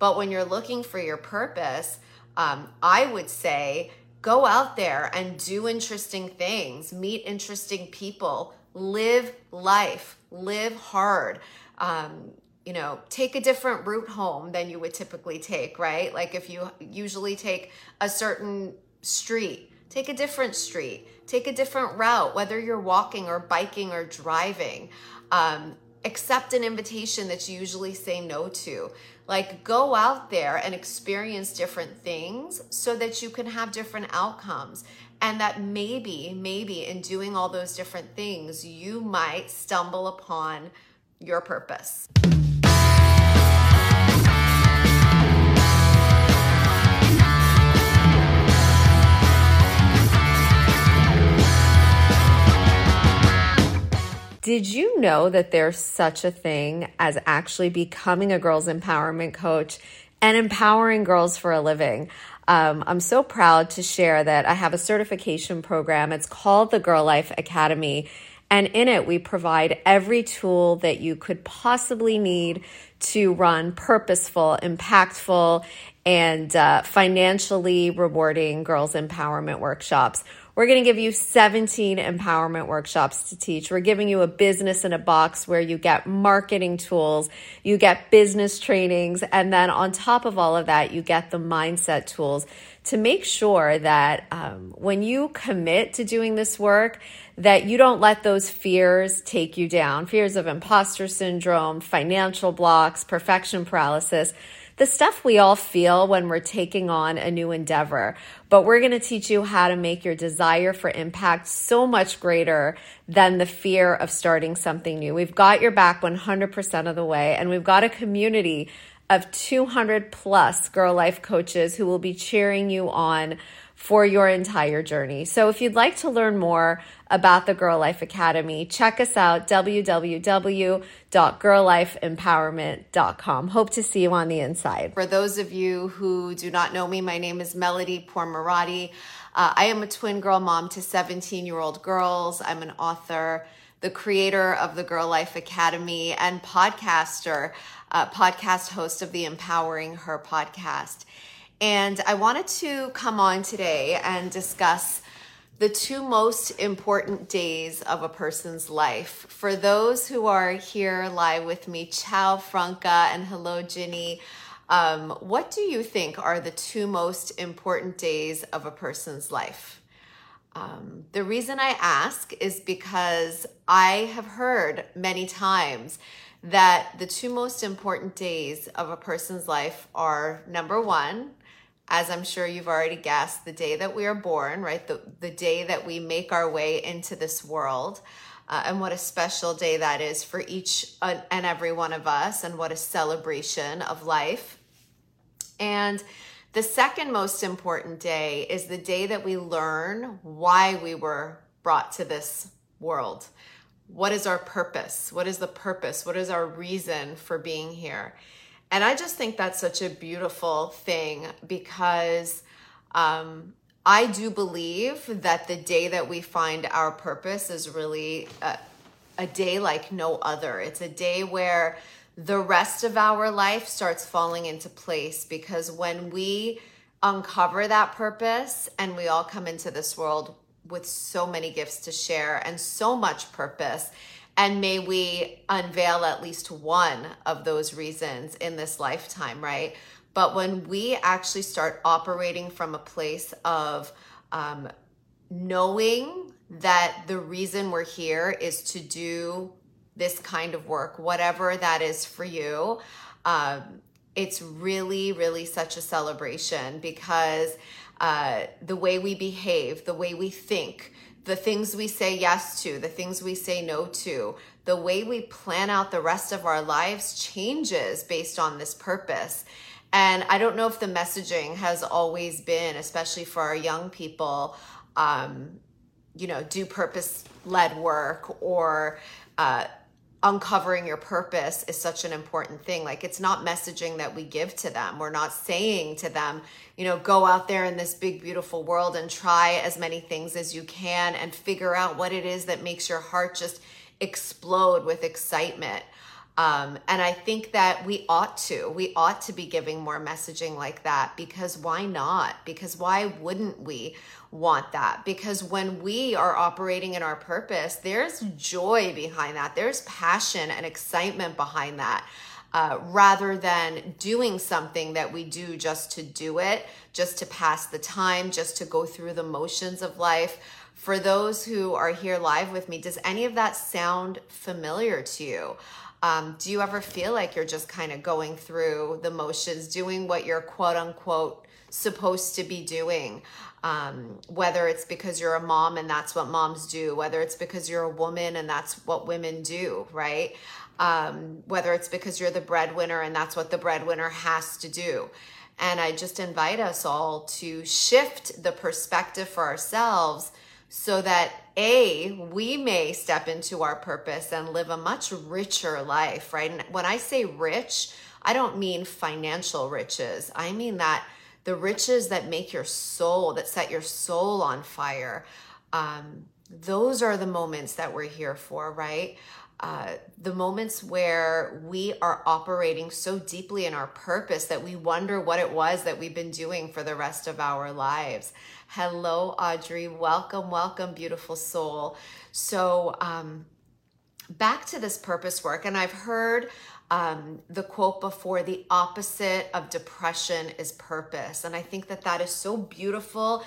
But when you're looking for your purpose, um, I would say go out there and do interesting things, meet interesting people, live life, live hard. Um, you know, take a different route home than you would typically take, right? Like if you usually take a certain street, take a different street, take a different route, whether you're walking or biking or driving. Um, accept an invitation that you usually say no to. Like go out there and experience different things so that you can have different outcomes. And that maybe, maybe in doing all those different things, you might stumble upon your purpose. Did you know that there's such a thing as actually becoming a girls' empowerment coach and empowering girls for a living? Um, I'm so proud to share that I have a certification program. It's called the GiRLiFE Academy. And in it, we provide every tool that you could possibly need to run purposeful, impactful, and uh, financially rewarding girls' empowerment workshops. We're going to give you 17 empowerment workshops to teach. We're giving you a business in a box where you get marketing tools, you get business trainings, and then on top of all of that, you get the mindset tools to make sure that um, when you commit to doing this work, that you don't let those fears take you down fears of imposter syndrome, financial blocks, perfection paralysis the stuff we all feel when we're taking on a new endeavor. But we're going to teach you how to make your desire for impact so much greater than the fear of starting something new. We've got your back 100% of the way, and we've got a community of 200 plus GiRLiFE coaches who will be cheering you on for your entire journey. So if you'd like to learn more about the GiRLiFE Academy, check us out www.girlifeempowerment.com. Hope to see you on the inside. For those of you who do not know me, my name is Melody Pourmoradi. Uh, I am a twin girl mom to 17 year old girls. I'm an author, the creator of the GiRLiFE Academy, and podcaster, uh, podcast host of the Empowering Her podcast. And I wanted to come on today and discuss the two most important days of a person's life. For those who are here live with me, ciao Franca and hello Ginny. Um, what do you think are the two most important days of a person's life? Um, the reason I ask is because I have heard many times that the two most important days of a person's life are number one, as I'm sure you've already guessed, the day that we are born, right? The, the day that we make our way into this world. Uh, and what a special day that is for each and every one of us, and what a celebration of life. And the second most important day is the day that we learn why we were brought to this world. What is our purpose? What is the purpose? What is our reason for being here? And I just think that's such a beautiful thing because um, I do believe that the day that we find our purpose is really a, a day like no other. It's a day where the rest of our life starts falling into place because when we uncover that purpose and we all come into this world with so many gifts to share and so much purpose and may we unveil at least one of those reasons in this lifetime, right? But when we actually start operating from a place of um, knowing that the reason we're here is to do this kind of work, whatever that is for you, um, it's really, really such a celebration because uh, the way we behave, the way we think, the things we say yes to, the things we say no to, the way we plan out the rest of our lives changes based on this purpose. And I don't know if the messaging has always been, especially for our young people, um, you know, do purpose led work or uh, uncovering your purpose is such an important thing. Like it's not messaging that we give to them. We're not saying to them, you know, go out there in this big, beautiful world and try as many things as you can and figure out what it is that makes your heart just explode with excitement. Um, and I think that we ought to. We ought to be giving more messaging like that because why not? Because why wouldn't we want that? Because when we are operating in our purpose, there's joy behind that, there's passion and excitement behind that. Uh, rather than doing something that we do just to do it, just to pass the time, just to go through the motions of life. For those who are here live with me, does any of that sound familiar to you? Um, do you ever feel like you're just kind of going through the motions, doing what you're quote unquote supposed to be doing? Um, whether it's because you're a mom and that's what moms do, whether it's because you're a woman and that's what women do, right? Um, whether it's because you're the breadwinner and that's what the breadwinner has to do. And I just invite us all to shift the perspective for ourselves so that a we may step into our purpose and live a much richer life right? And when i say rich i don't mean financial riches. I mean that the riches that make your soul that set your soul on fire um, those are the moments that we're here for right uh, the moments where we are operating so deeply in our purpose that we wonder what it was that we've been doing for the rest of our lives. Hello, Audrey. Welcome, welcome, beautiful soul. So, um, back to this purpose work, and I've heard um, the quote before the opposite of depression is purpose. And I think that that is so beautiful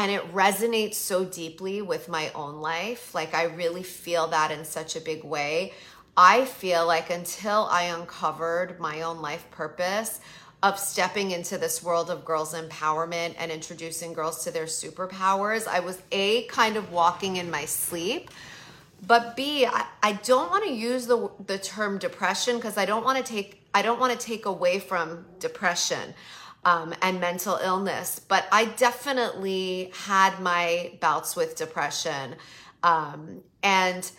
and it resonates so deeply with my own life. Like, I really feel that in such a big way. I feel like until I uncovered my own life purpose of stepping into this world of girls' empowerment and introducing girls to their superpowers, I was A, kind of walking in my sleep. But B, I, I don't want to use the, the term depression because I don't want to take I don't want to take away from depression um, and mental illness. But I definitely had my bouts with depression. Um, and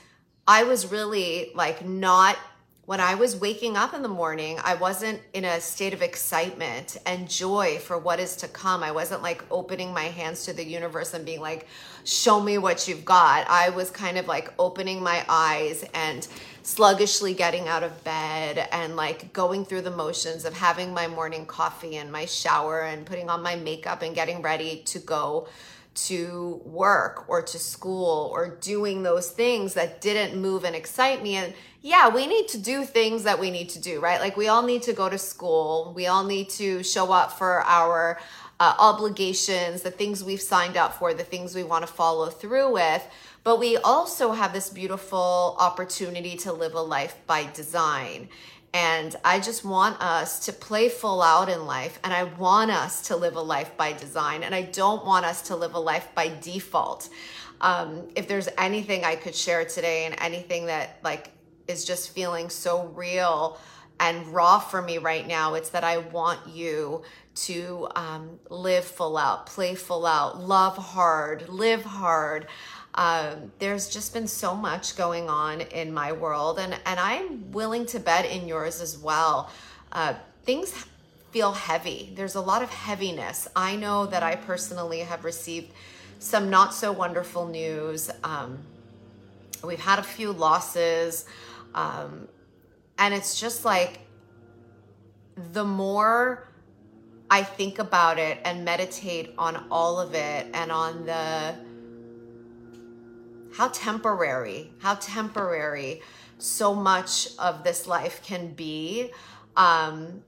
I was really like not, when I was waking up in the morning, I wasn't in a state of excitement and joy for what is to come. I wasn't like opening my hands to the universe and being like, show me what you've got. I was kind of like opening my eyes and sluggishly getting out of bed and like going through the motions of having my morning coffee and my shower and putting on my makeup and getting ready to go to work or to school or doing those things that didn't move and excite me. And yeah, we need to do things that we need to do, right? Like we all need to go to school. We all need to show up for our uh, obligations, the things we've signed up for, the things we want to follow through with. But we also have this beautiful opportunity to live a life by design. And I just want us to play full out in life. And I want us to live a life by design. And I don't want us to live a life by default. Um, if there's anything I could share today and anything that like is just feeling so real and raw for me right now, it's that I want you to um, live full out, play full out, love hard, live hard. Um, there's just been so much going on in my world, and, and I'm willing to bet in yours as well. Uh, things feel heavy. There's a lot of heaviness. I know that I personally have received some not so wonderful news. Um, we've had a few losses. Um, and it's just like the more I think about it and meditate on all of it and on the how temporary, how temporary so much of this life can be. Um,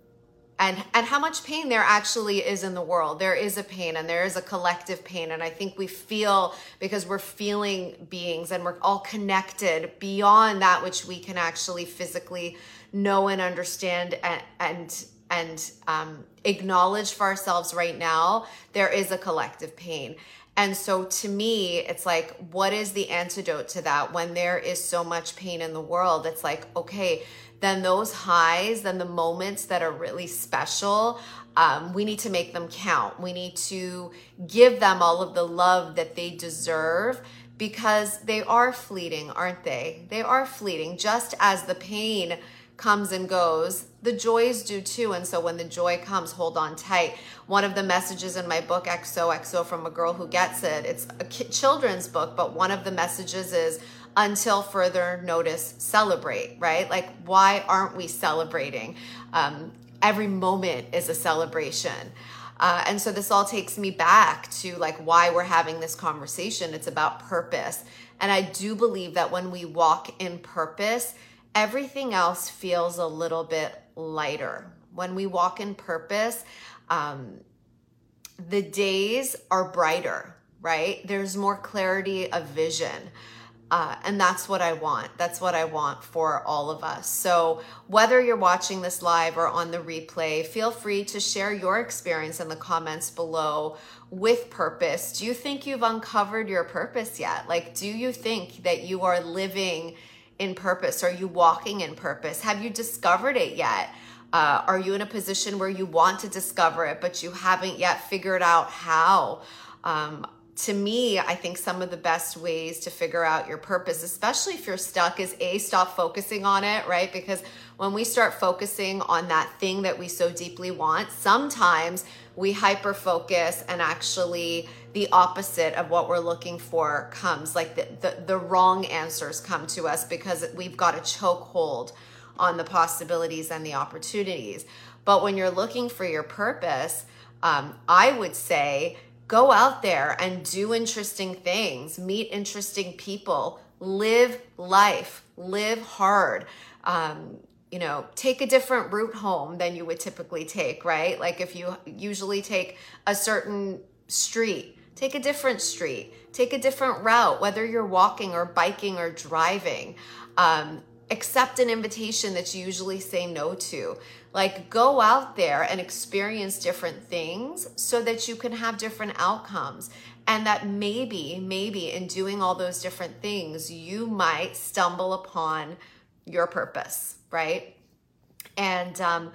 and and how much pain there actually is in the world there is a pain and there is a collective pain and i think we feel because we're feeling beings and we're all connected beyond that which we can actually physically know and understand and and and um, acknowledge for ourselves right now there is a collective pain and so to me, it's like, what is the antidote to that when there is so much pain in the world? It's like, okay, then those highs, then the moments that are really special, um, we need to make them count. We need to give them all of the love that they deserve because they are fleeting, aren't they? They are fleeting, just as the pain comes and goes, the joys do too. And so when the joy comes, hold on tight. One of the messages in my book, XOXO from a Girl Who Gets It, it's a children's book, but one of the messages is until further notice celebrate, right? Like, why aren't we celebrating? Um, every moment is a celebration. Uh, and so this all takes me back to like why we're having this conversation. It's about purpose. And I do believe that when we walk in purpose, everything else feels a little bit lighter. When we walk in purpose, um, the days are brighter, right? There's more clarity of vision. Uh, and that's what I want. That's what I want for all of us. So, whether you're watching this live or on the replay, feel free to share your experience in the comments below with purpose. Do you think you've uncovered your purpose yet? Like, do you think that you are living in purpose? Are you walking in purpose? Have you discovered it yet? Uh, are you in a position where you want to discover it, but you haven't yet figured out how? Um, to me, I think some of the best ways to figure out your purpose, especially if you're stuck, is A, stop focusing on it, right? Because when we start focusing on that thing that we so deeply want, sometimes we hyper focus and actually the opposite of what we're looking for comes like the, the, the wrong answers come to us because we've got a chokehold on the possibilities and the opportunities. But when you're looking for your purpose, um, I would say go out there and do interesting things, meet interesting people, live life, live hard. Um, you know, take a different route home than you would typically take, right? Like if you usually take a certain street, take a different street, take a different route, whether you're walking or biking or driving. Um, accept an invitation that you usually say no to. Like go out there and experience different things so that you can have different outcomes. And that maybe, maybe in doing all those different things, you might stumble upon your purpose, right? And um,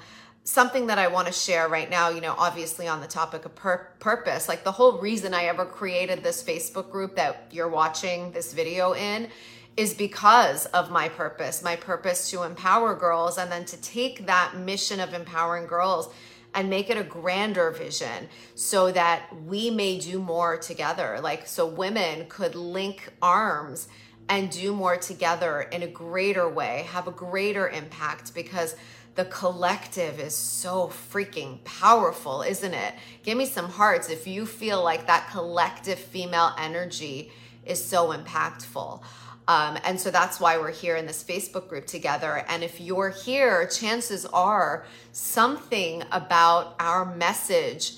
something that I want to share right now, you know, obviously on the topic of pur- purpose, like the whole reason I ever created this Facebook group that you're watching this video in is because of my purpose, my purpose to empower girls and then to take that mission of empowering girls and make it a grander vision so that we may do more together. Like, so women could link arms and do more together in a greater way, have a greater impact because the collective is so freaking powerful, isn't it? Give me some hearts if you feel like that collective female energy is so impactful. Um, and so that's why we're here in this Facebook group together. And if you're here, chances are something about our message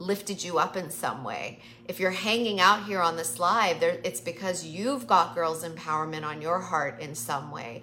lifted you up in some way. If you're hanging out here on this live, there, it's because you've got girls' empowerment on your heart in some way.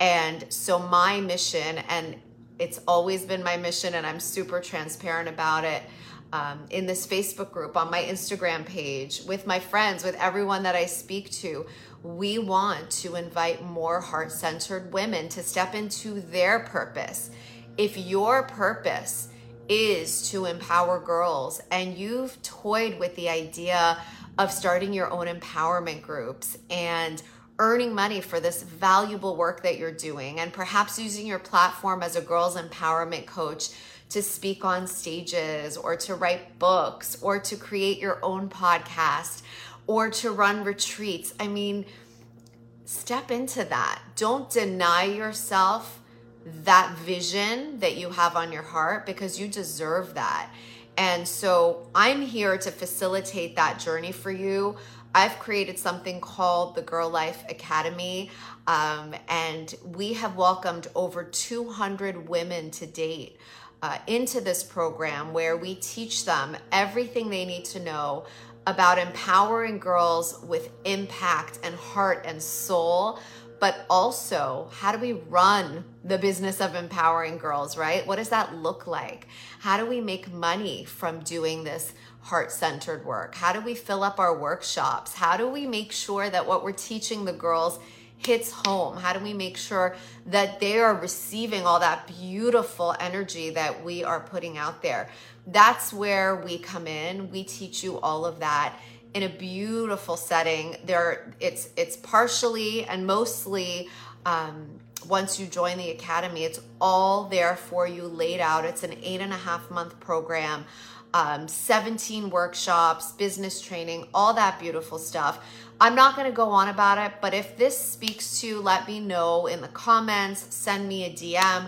And so, my mission, and it's always been my mission, and I'm super transparent about it. Um, in this Facebook group, on my Instagram page, with my friends, with everyone that I speak to, we want to invite more heart centered women to step into their purpose. If your purpose is to empower girls and you've toyed with the idea of starting your own empowerment groups and earning money for this valuable work that you're doing, and perhaps using your platform as a girls' empowerment coach to speak on stages or to write books or to create your own podcast or to run retreats. I mean, step into that. Don't deny yourself that vision that you have on your heart because you deserve that. And so I'm here to facilitate that journey for you. I've created something called the GiRLiFE Academy, um, and we have welcomed over 200 women to date. Uh, into this program where we teach them everything they need to know about empowering girls with impact and heart and soul, but also how do we run the business of empowering girls, right? What does that look like? How do we make money from doing this heart centered work? How do we fill up our workshops? How do we make sure that what we're teaching the girls hits home? How do we make sure that they are receiving all that beautiful energy that we are putting out there? that's where we come in. We teach you all of that in a beautiful setting. There, it's it's partially and mostly um, once you join the academy. It's all there for you laid out. It's an eight and a half month program, um, 17 workshops, business training, all that beautiful stuff. I'm not going to go on about it, but if this speaks to you, let me know in the comments, send me a DM.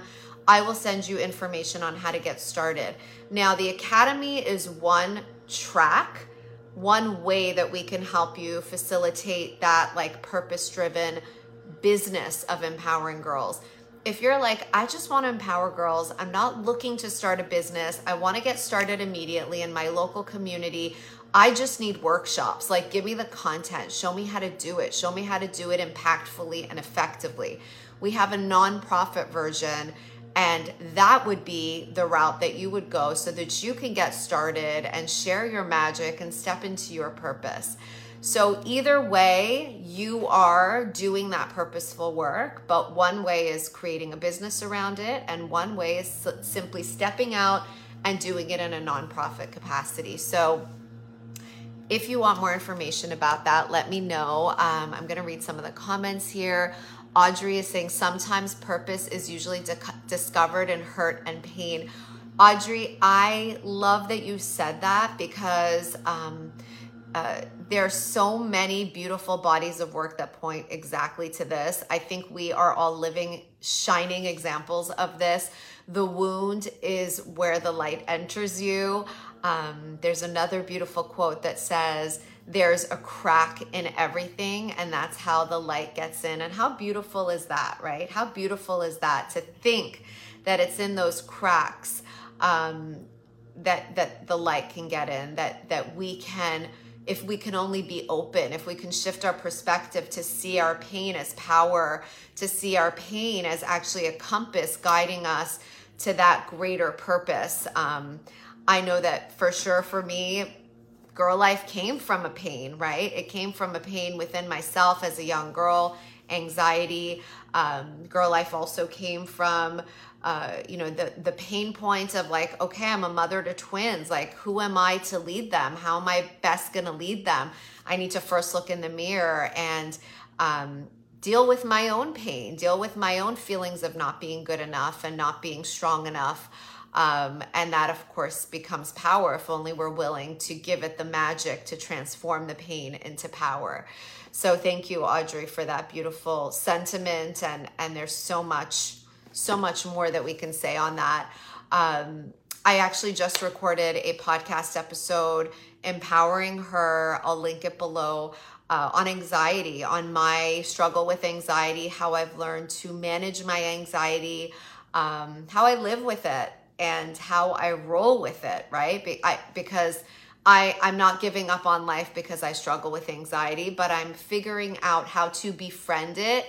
I will send you information on how to get started. Now, the Academy is one track, one way that we can help you facilitate that like purpose driven business of empowering girls. If you're like, I just want to empower girls, I'm not looking to start a business, I want to get started immediately in my local community. I just need workshops. Like, give me the content, show me how to do it, show me how to do it impactfully and effectively. We have a nonprofit version, and that would be the route that you would go so that you can get started and share your magic and step into your purpose. So, either way, you are doing that purposeful work, but one way is creating a business around it, and one way is simply stepping out and doing it in a nonprofit capacity. So, if you want more information about that, let me know. Um, I'm going to read some of the comments here. Audrey is saying sometimes purpose is usually di- discovered in hurt and pain. Audrey, I love that you said that because um, uh, there are so many beautiful bodies of work that point exactly to this. I think we are all living shining examples of this. The wound is where the light enters you. Um, there's another beautiful quote that says, There's a crack in everything, and that's how the light gets in. And how beautiful is that, right? How beautiful is that to think that it's in those cracks um, that that the light can get in, that that we can if we can only be open, if we can shift our perspective to see our pain as power, to see our pain as actually a compass guiding us to that greater purpose. Um, I know that for sure for me, GiRLiFE came from a pain, right? It came from a pain within myself as a young girl, anxiety. Um, GiRLiFE also came from, uh, you know, the the pain point of like, okay, I'm a mother to twins. Like, who am I to lead them? How am I best going to lead them? I need to first look in the mirror and um, deal with my own pain, deal with my own feelings of not being good enough and not being strong enough. Um, and that, of course, becomes power if only we're willing to give it the magic to transform the pain into power. So, thank you, Audrey, for that beautiful sentiment. And, and there's so much, so much more that we can say on that. Um, I actually just recorded a podcast episode empowering her. I'll link it below. Uh, on anxiety, on my struggle with anxiety, how I've learned to manage my anxiety, um, how I live with it, and how I roll with it, right? Be- I, because I, I'm not giving up on life because I struggle with anxiety, but I'm figuring out how to befriend it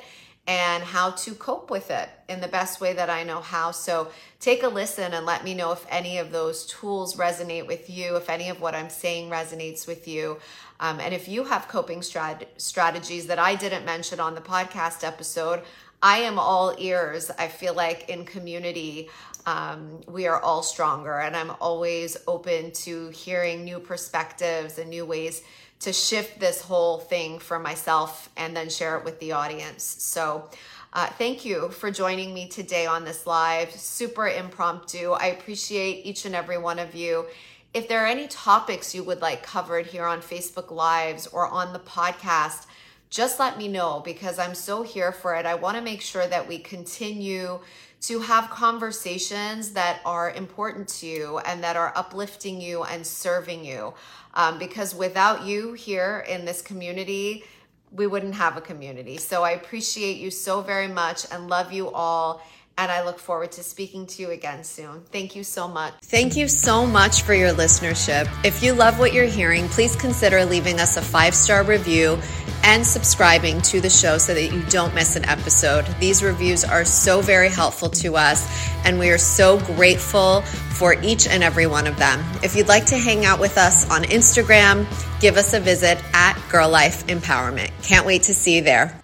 and how to cope with it in the best way that I know how. So take a listen and let me know if any of those tools resonate with you, if any of what I'm saying resonates with you. Um, and if you have coping strat- strategies that I didn't mention on the podcast episode, I am all ears. I feel like in community, um, we are all stronger. And I'm always open to hearing new perspectives and new ways to shift this whole thing for myself and then share it with the audience. So, uh, thank you for joining me today on this live, super impromptu. I appreciate each and every one of you. If there are any topics you would like covered here on Facebook Lives or on the podcast, just let me know because I'm so here for it. I want to make sure that we continue to have conversations that are important to you and that are uplifting you and serving you. Um, because without you here in this community, we wouldn't have a community. So I appreciate you so very much and love you all. And I look forward to speaking to you again soon. Thank you so much. Thank you so much for your listenership. If you love what you're hearing, please consider leaving us a five star review and subscribing to the show so that you don't miss an episode. These reviews are so very helpful to us, and we are so grateful for each and every one of them. If you'd like to hang out with us on Instagram, give us a visit at GiRLiFE Empowerment. Can't wait to see you there.